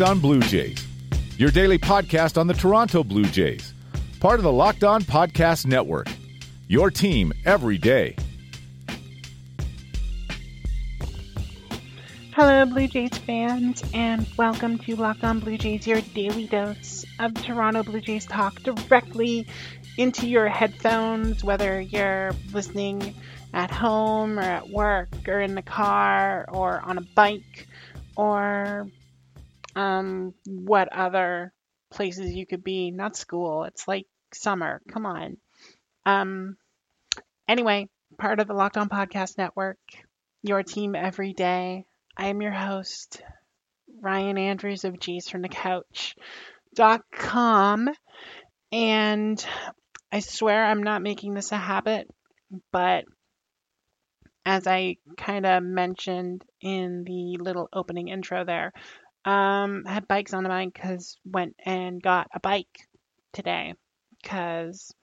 Locked On Blue Jays, your daily podcast on the Toronto Blue Jays, part of the Locked On Podcast Network. Your team every day. Hello, Blue Jays fans, and welcome to Locked On Blue Jays, your daily dose of Toronto Blue Jays talk directly into your headphones, whether you're listening at home or at work or in the car or on a bike or um, what other places you could be. Not school, it's like summer. Come on. Um, anyway, part of the Locked On Podcast Network, your team every day. I am your host, Ryan Andrews of Jays from the Couch.com. And I swear I'm not making this a habit, but as I kind of mentioned in the little opening intro there, um, I had bikes on the mind because went and got a bike today because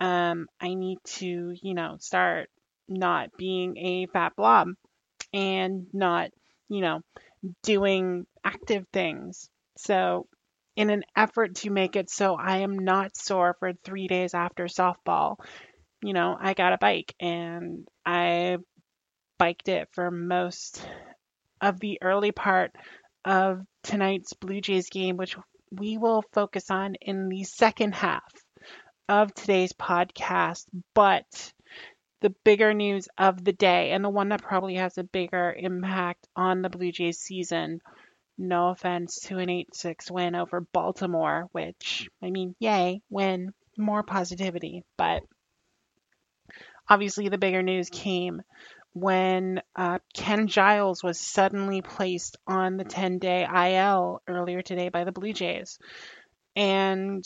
um, I need to, you know, start not being a fat blob and not, you know, doing active things. So, in an effort to make it so I am not sore for three days after softball, you know, I got a bike and I biked it for most of the early part of tonight's Blue Jays game, which we will focus on in the second half of today's podcast. But the bigger news of the day, and the one that probably has a bigger impact on the Blue Jays season, no offense to an 8 6 win over Baltimore, which, I mean, yay, win, more positivity. But obviously, the bigger news came when uh, Ken Giles was suddenly placed on the 10 day IL earlier today by the Blue Jays. And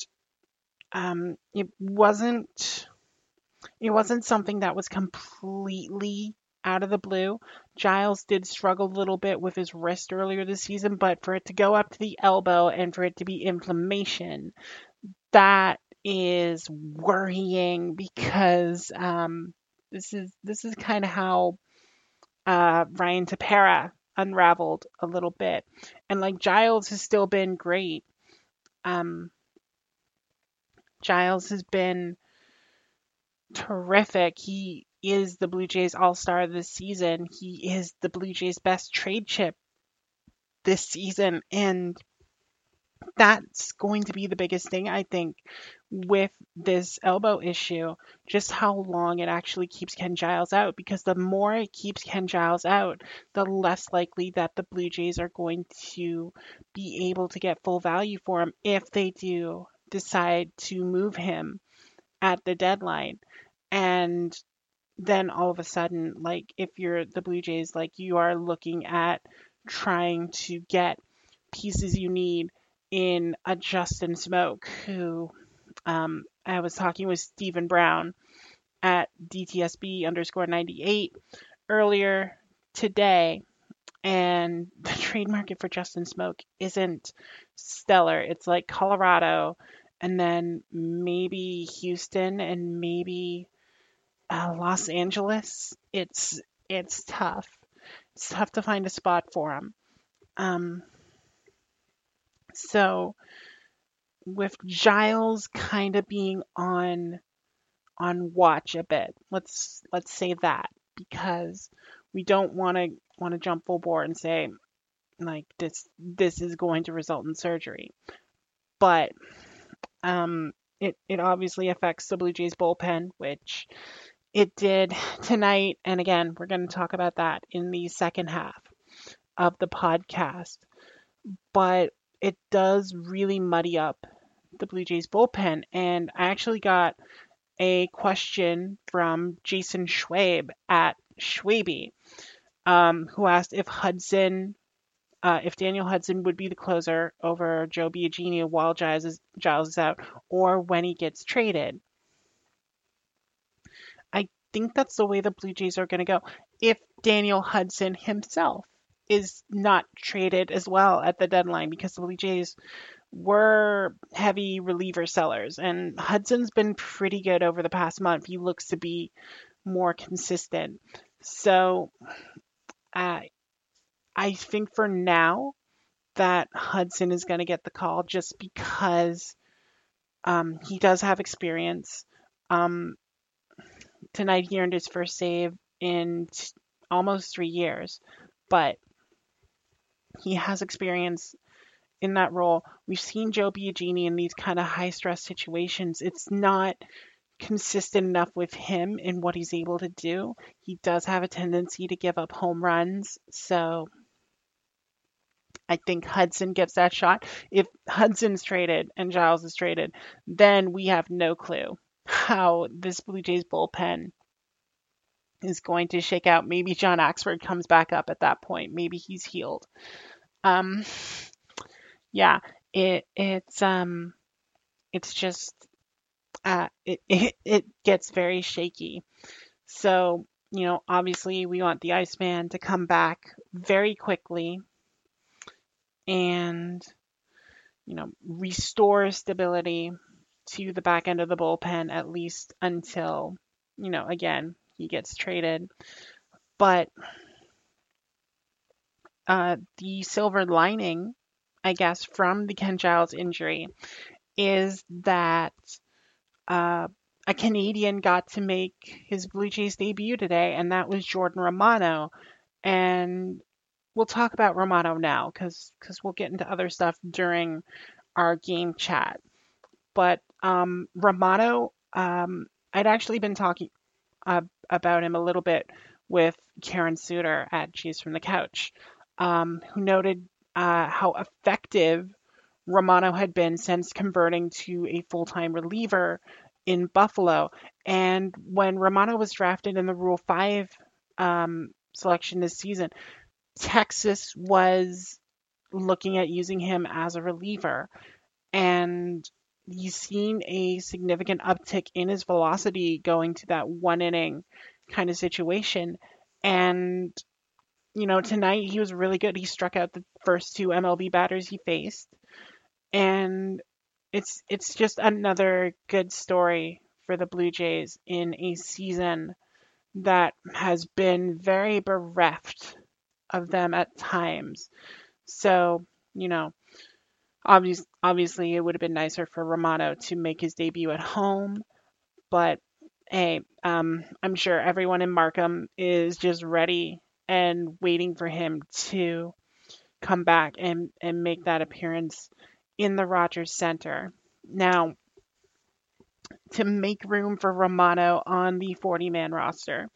um, it wasn't it wasn't something that was completely out of the blue. Giles did struggle a little bit with his wrist earlier this season, but for it to go up to the elbow and for it to be inflammation, that is worrying because um, this is this is kind of how uh, Ryan Tepera unraveled a little bit, and like Giles has still been great. Um, Giles has been terrific. He is the Blue Jays All Star this season. He is the Blue Jays best trade chip this season, and that's going to be the biggest thing I think with this elbow issue, just how long it actually keeps Ken Giles out. Because the more it keeps Ken Giles out, the less likely that the Blue Jays are going to be able to get full value for him if they do decide to move him at the deadline. And then all of a sudden, like if you're the Blue Jays, like you are looking at trying to get pieces you need in a Justin Smoak who um, I was talking with Stephen Brown at DTSB underscore 98 earlier today, and the trade market for Justin Smoak isn't stellar. It's like Colorado, and then maybe Houston, and maybe uh, Los Angeles. It's it's tough. It's tough to find a spot for him. Um, so with Giles kind of being on on watch a bit. Let's let's say that because we don't want to want to jump full bore and say like this this is going to result in surgery. But um it it obviously affects the Blue Jays bullpen, which it did tonight and again, we're going to talk about that in the second half of the podcast. But it does really muddy up the Blue Jays bullpen. And I actually got a question from Jason Schwabe at Schwabe, um, who asked if Hudson, uh, if Daniel Hudson would be the closer over Joe Biagini while Giles is, Giles is out, or when he gets traded. I think that's the way the Blue Jays are going to go. If Daniel Hudson himself is not traded as well at the deadline because the Blue Jays were heavy reliever sellers, and Hudson's been pretty good over the past month. He looks to be more consistent. So, uh, I think for now, that Hudson is going to get the call just because um, he does have experience. Um, tonight he earned his first save in t- almost three years, but he has experience in that role. We've seen Joe Biagini in these kind of high stress situations. It's not consistent enough with him in what he's able to do. He does have a tendency to give up home runs, so I think Hudson gets that shot. If Hudson's traded and Giles is traded, then we have no clue how this Blue Jays bullpen is going to shake out. Maybe John Axford comes back up at that point. Maybe he's healed. Um, yeah, it it's um, it's just uh, it, it it gets very shaky. So you know, obviously, we want the Iceman to come back very quickly and you know restore stability to the back end of the bullpen at least until you know again he gets traded but uh, the silver lining i guess from the ken giles injury is that uh, a canadian got to make his blue jays debut today and that was jordan romano and we'll talk about Romano now because we'll get into other stuff during our game chat. But um, Romano, um, I'd actually been talking uh, about him a little bit with Karen Suter at Jays from the Couch, um, who noted uh, how effective Romano had been since converting to a full time reliever in Buffalo. And when Romano was drafted in the Rule 5 um, selection this season, Texas was looking at using him as a reliever. And he's seen a significant uptick in his velocity going to that one inning kind of situation. And, you know, tonight he was really good. He struck out the first two MLB batters he faced. And it's it's just another good story for the Blue Jays in a season that has been very bereft of them at times. So, you know, obviously, obviously it would have been nicer for Romano to make his debut at home, but hey, um, I'm sure everyone in Markham is just ready and waiting for him to come back and, and make that appearance in the Rogers Center. Now, to make room for Romano on the 40 man roster,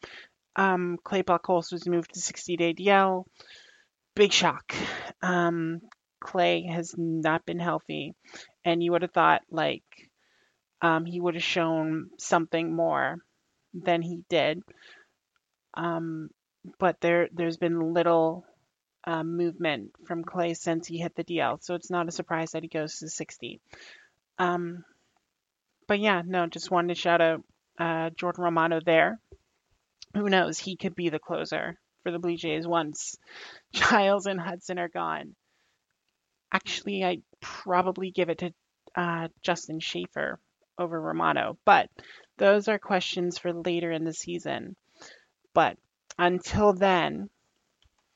um, Clay Buchholz was moved to 60 day DL. Big shock. Um, Clay has not been healthy, and you would have thought like um, he would have shown something more than he did. Um, but there, there's been little uh, movement from Clay since he hit the DL, so it's not a surprise that he goes to 60. Um, but yeah, no, just wanted to shout out uh, Jordan Romano there who knows? He could be the closer for the Blue Jays once Giles and Hudson are gone. Actually, I'd probably give it to uh, Justin Shafer over Romano, but those are questions for later in the season. But until then,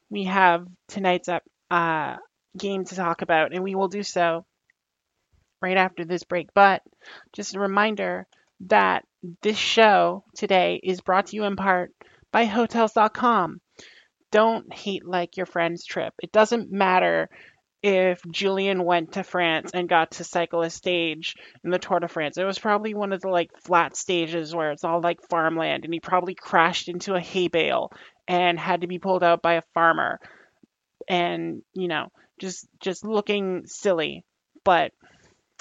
we have tonight's uh, game to talk about, and we will do so right after this break. But just a reminder that this show today is brought to you in part by Hotels.com. Don't hate like your friend's trip. It doesn't matter if Julian went to France and got to cycle a stage in the Tour de France. It was probably one of the like flat stages where it's all like farmland and he probably crashed into a hay bale and had to be pulled out by a farmer and you know just just looking silly but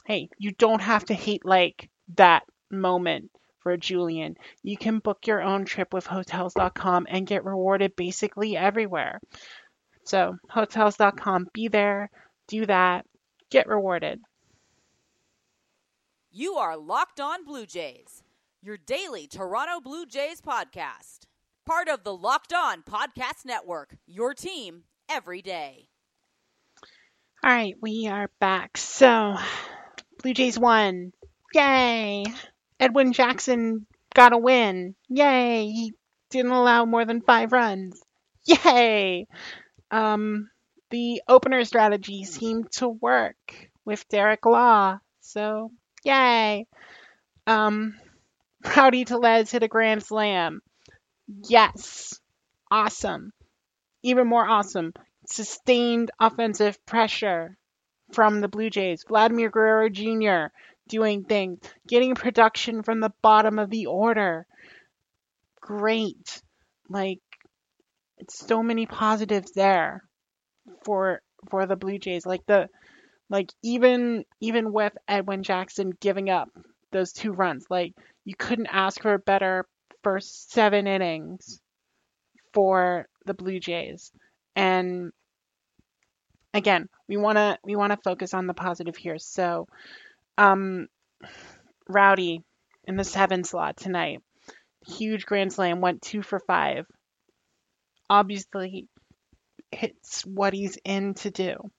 hey you don't have to hate like that moment for Julian. You can book your own trip with Hotels.com and get rewarded basically everywhere. So, Hotels.com, be there, do that, get rewarded. You are Locked On Blue Jays, your daily Toronto Blue Jays podcast. Part of the Locked On Podcast Network, your team every day. All right, we are back. So, Blue Jays won. Yay! Edwin Jackson got a win. Yay! He didn't allow more than five runs. Yay! Um, the opener strategy seemed to work with Derek Law. So, yay. Um, Rowdy Tellez hit a grand slam. Yes. Awesome. Even more awesome. Sustained offensive pressure from the Blue Jays. Vladimir Guerrero Jr. doing things, getting production from the bottom of the order. Great. Like, so many positives there for for the Blue Jays. Like the like even even with Edwin Jackson giving up those two runs, like you couldn't ask for a better first seven innings for the Blue Jays. And again, we want to we want to focus on the positive here. So, um, Rowdy in the seven slot tonight, huge grand slam, went two for five. Obviously, it's what he's in to do.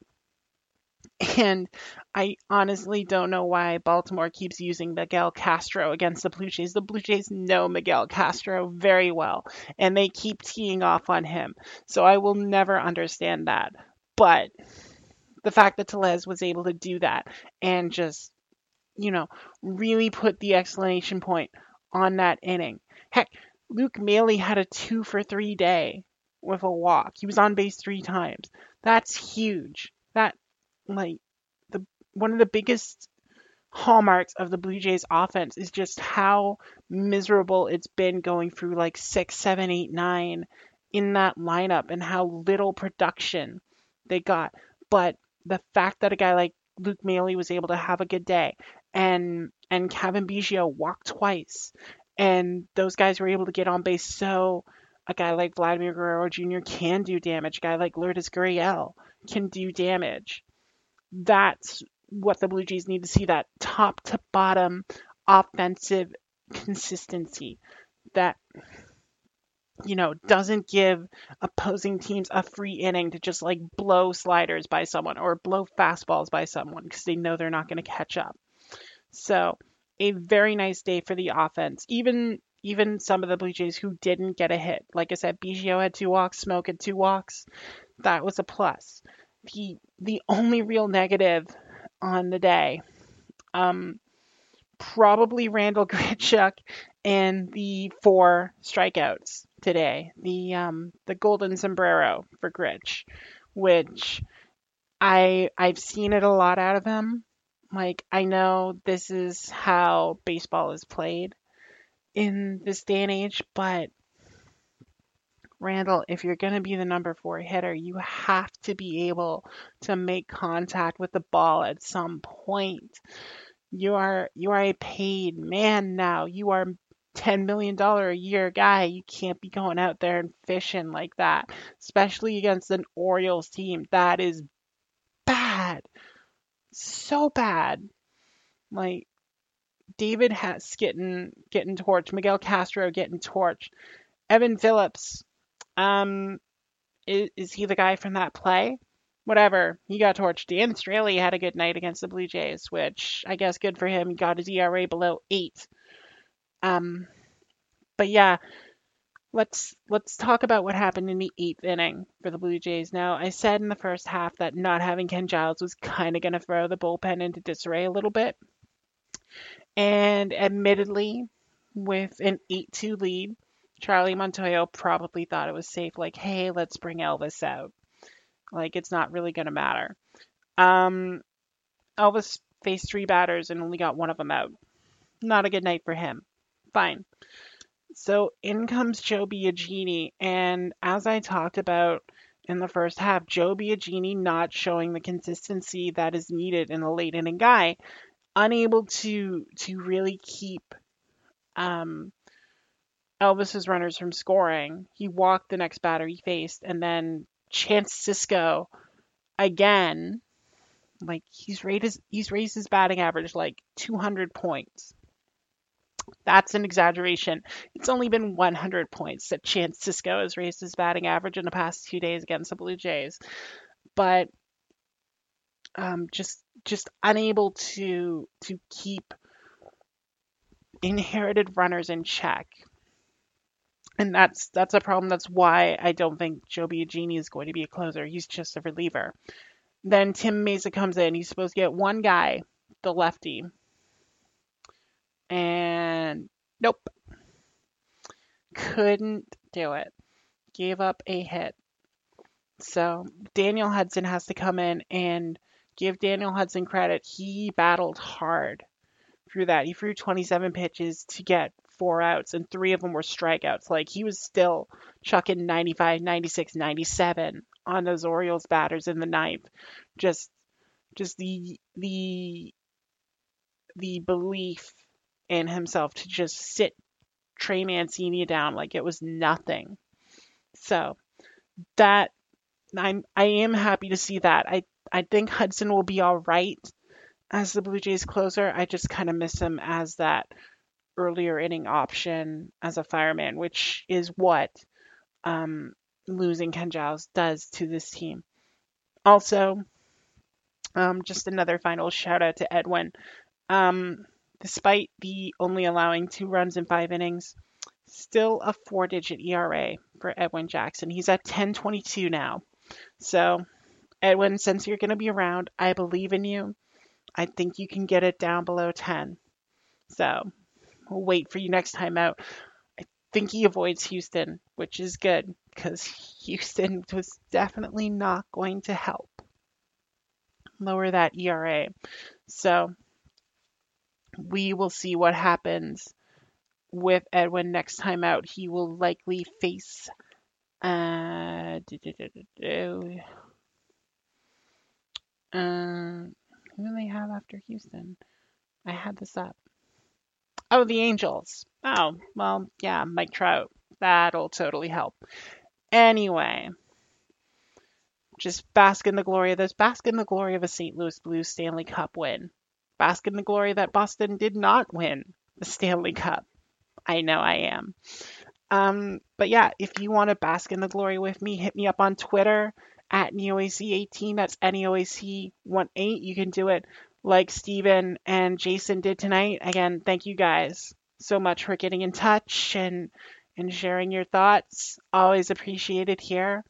And I honestly don't know why Baltimore keeps using Miguel Castro against the Blue Jays. The Blue Jays know Miguel Castro very well, and they keep teeing off on him. So I will never understand that. But the fact that Tellez was able to do that and just, you know, really put the exclamation point on that inning. Heck, Luke Maile had a two for three day with a walk. He was on base three times. That's huge. That like the one of the biggest hallmarks of the Blue Jays offense is just how miserable it's been going through like six, seven, eight, nine in that lineup and how little production they got. But the fact that a guy like Luke Maile was able to have a good day and and Cavan Biggio walked twice and those guys were able to get on base so a guy like Vladimir Guerrero Jr. can do damage. A guy like Lourdes Gurriel can do damage. That's what the Blue Jays need to see that top to bottom offensive consistency that you know doesn't give opposing teams a free inning to just like blow sliders by someone or blow fastballs by someone because they know they're not going to catch up. So, a very nice day for the offense. Even even some of the Blue Jays who didn't get a hit. Like I said, Biggio had two walks, Smoak had two walks. That was a plus. The the only real negative on the day, um, probably Randall Grichuk and the four strikeouts today. The um the golden sombrero for Gritch, which I I've seen it a lot out of him. Like I know this is how baseball is played in this day and age, but Randall, if you're going to be the number four hitter, you have to be able to make contact with the ball at some point. You are you are a paid man now. You are ten million dollar a year guy. You can't be going out there and fishing like that, especially against an Orioles team that is bad, so bad. Like David Hess getting getting torched, Miguel Castro getting torched, Evan Phillips. Um, is, is he the guy from that play? Whatever, he got torched. Dan Straily had a good night against the Blue Jays, which I guess good for him. He got his ERA below eight. Um, but yeah, let's let's talk about what happened in the eighth inning for the Blue Jays. Now, I said in the first half that not having Ken Giles was kind of going to throw the bullpen into disarray a little bit. And admittedly, with an 8 2 lead, Charlie Montoyo probably thought it was safe, like, hey, let's bring Elvis out. Like, it's not really going to matter. Um, Elvis faced three batters and only got one of them out. Not a good night for him. Fine. So in comes Joe Biagini, and as I talked about in the first half, Joe Biagini not showing the consistency that is needed in a late inning guy unable to to really keep um, Elvis's runners from scoring. He walked the next batter he faced, and then Chance Sisco again. Like he's raised his, he's raised his batting average like 200 points. That's an exaggeration. It's only been 100 points that Chance Sisco has raised his batting average in the past two days against the Blue Jays. But um, just just unable to to keep inherited runners in check. And that's that's a problem. That's why I don't think Joe Biagini is going to be a closer. He's just a reliever. Then Tim Mayza comes in. He's supposed to get one guy, the lefty. And nope. Couldn't do it. Gave up a hit. So Daniel Hudson has to come in and give Daniel Hudson credit. He battled hard through that. He threw 27 pitches to get four outs, and three of them were strikeouts. Like he was still chucking 95, 96, 97 on those Orioles batters in the ninth. Just, just the the the belief in himself to just sit Trey Mancini down like it was nothing. So that I'm I am happy to see that. I I think Hudson will be all right as the Blue Jays closer. I just kind of miss him as that earlier inning option as a fireman, which is what um, losing Ken Giles does to this team. Also, um, just another final shout out to Edwin. Um, despite the only allowing two runs in five innings, still a four digit ERA for Edwin Jackson. He's at 1022 now. So, Edwin, since you're going to be around, I believe in you. I think you can get it down below 10. So, we'll wait for you next time out. I think he avoids Houston, which is good because Houston was definitely not going to help lower that ERA. So, we will see what happens with Edwin next time out. He will likely face uh, um, who do they have after Houston? I had this up. Oh, the Angels. Oh, well, yeah, Mike Trout. That'll totally help. Anyway, just bask in the glory of this. Bask in the glory of a St. Louis Blues Stanley Cup win. Bask in the glory that Boston did not win the Stanley Cup. I know I am. Um, but yeah, if you want to bask in the glory with me, hit me up on Twitter at NeoAC18. That's NEOAC18. You can do it like Steven and Jason did tonight. Again, thank you guys so much for getting in touch and and sharing your thoughts. Always appreciated here.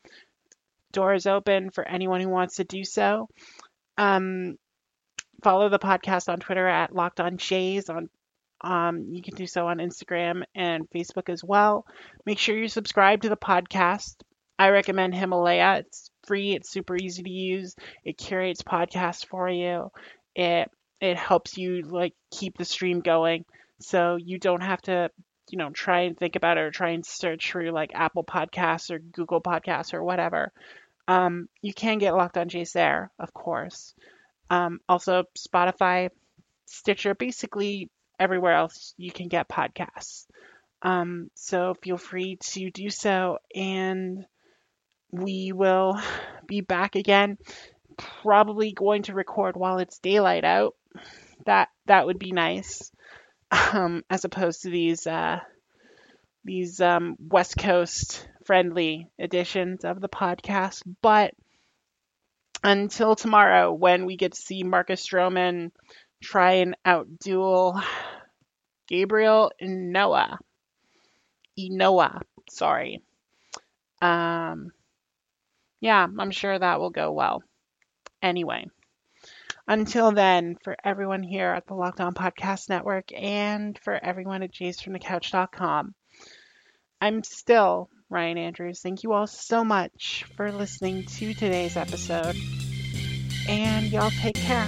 Doors open for anyone who wants to do so. Um, follow the podcast on Twitter at Locked On Jays on um, you can do so on Instagram and Facebook as well. Make sure you subscribe to the podcast. I recommend Himalaya. It's free. It's super easy to use. It curates podcasts for you. It it helps you like keep the stream going, so you don't have to you know try and think about it or try and search through like Apple Podcasts or Google Podcasts or whatever. Um, you can get Locked On Jays there, of course. Um, also, Spotify, Stitcher, basically everywhere else you can get podcasts. Um, so feel free to do so, and we will be back again. Probably going to record while it's daylight out. That that would be nice, um, as opposed to these uh, these um, West Coast friendly editions of the podcast. But until tomorrow, when we get to see Marcus Stroman try and outduel Gabriel Noah. Ynoa, sorry. Um, yeah, I'm sure that will go well. Anyway, until then, for everyone here at the Locked On Podcast Network and for everyone at jaysfromthecouch.com, I'm still Ryan Andrews. Thank you all so much for listening to today's episode, and y'all take care.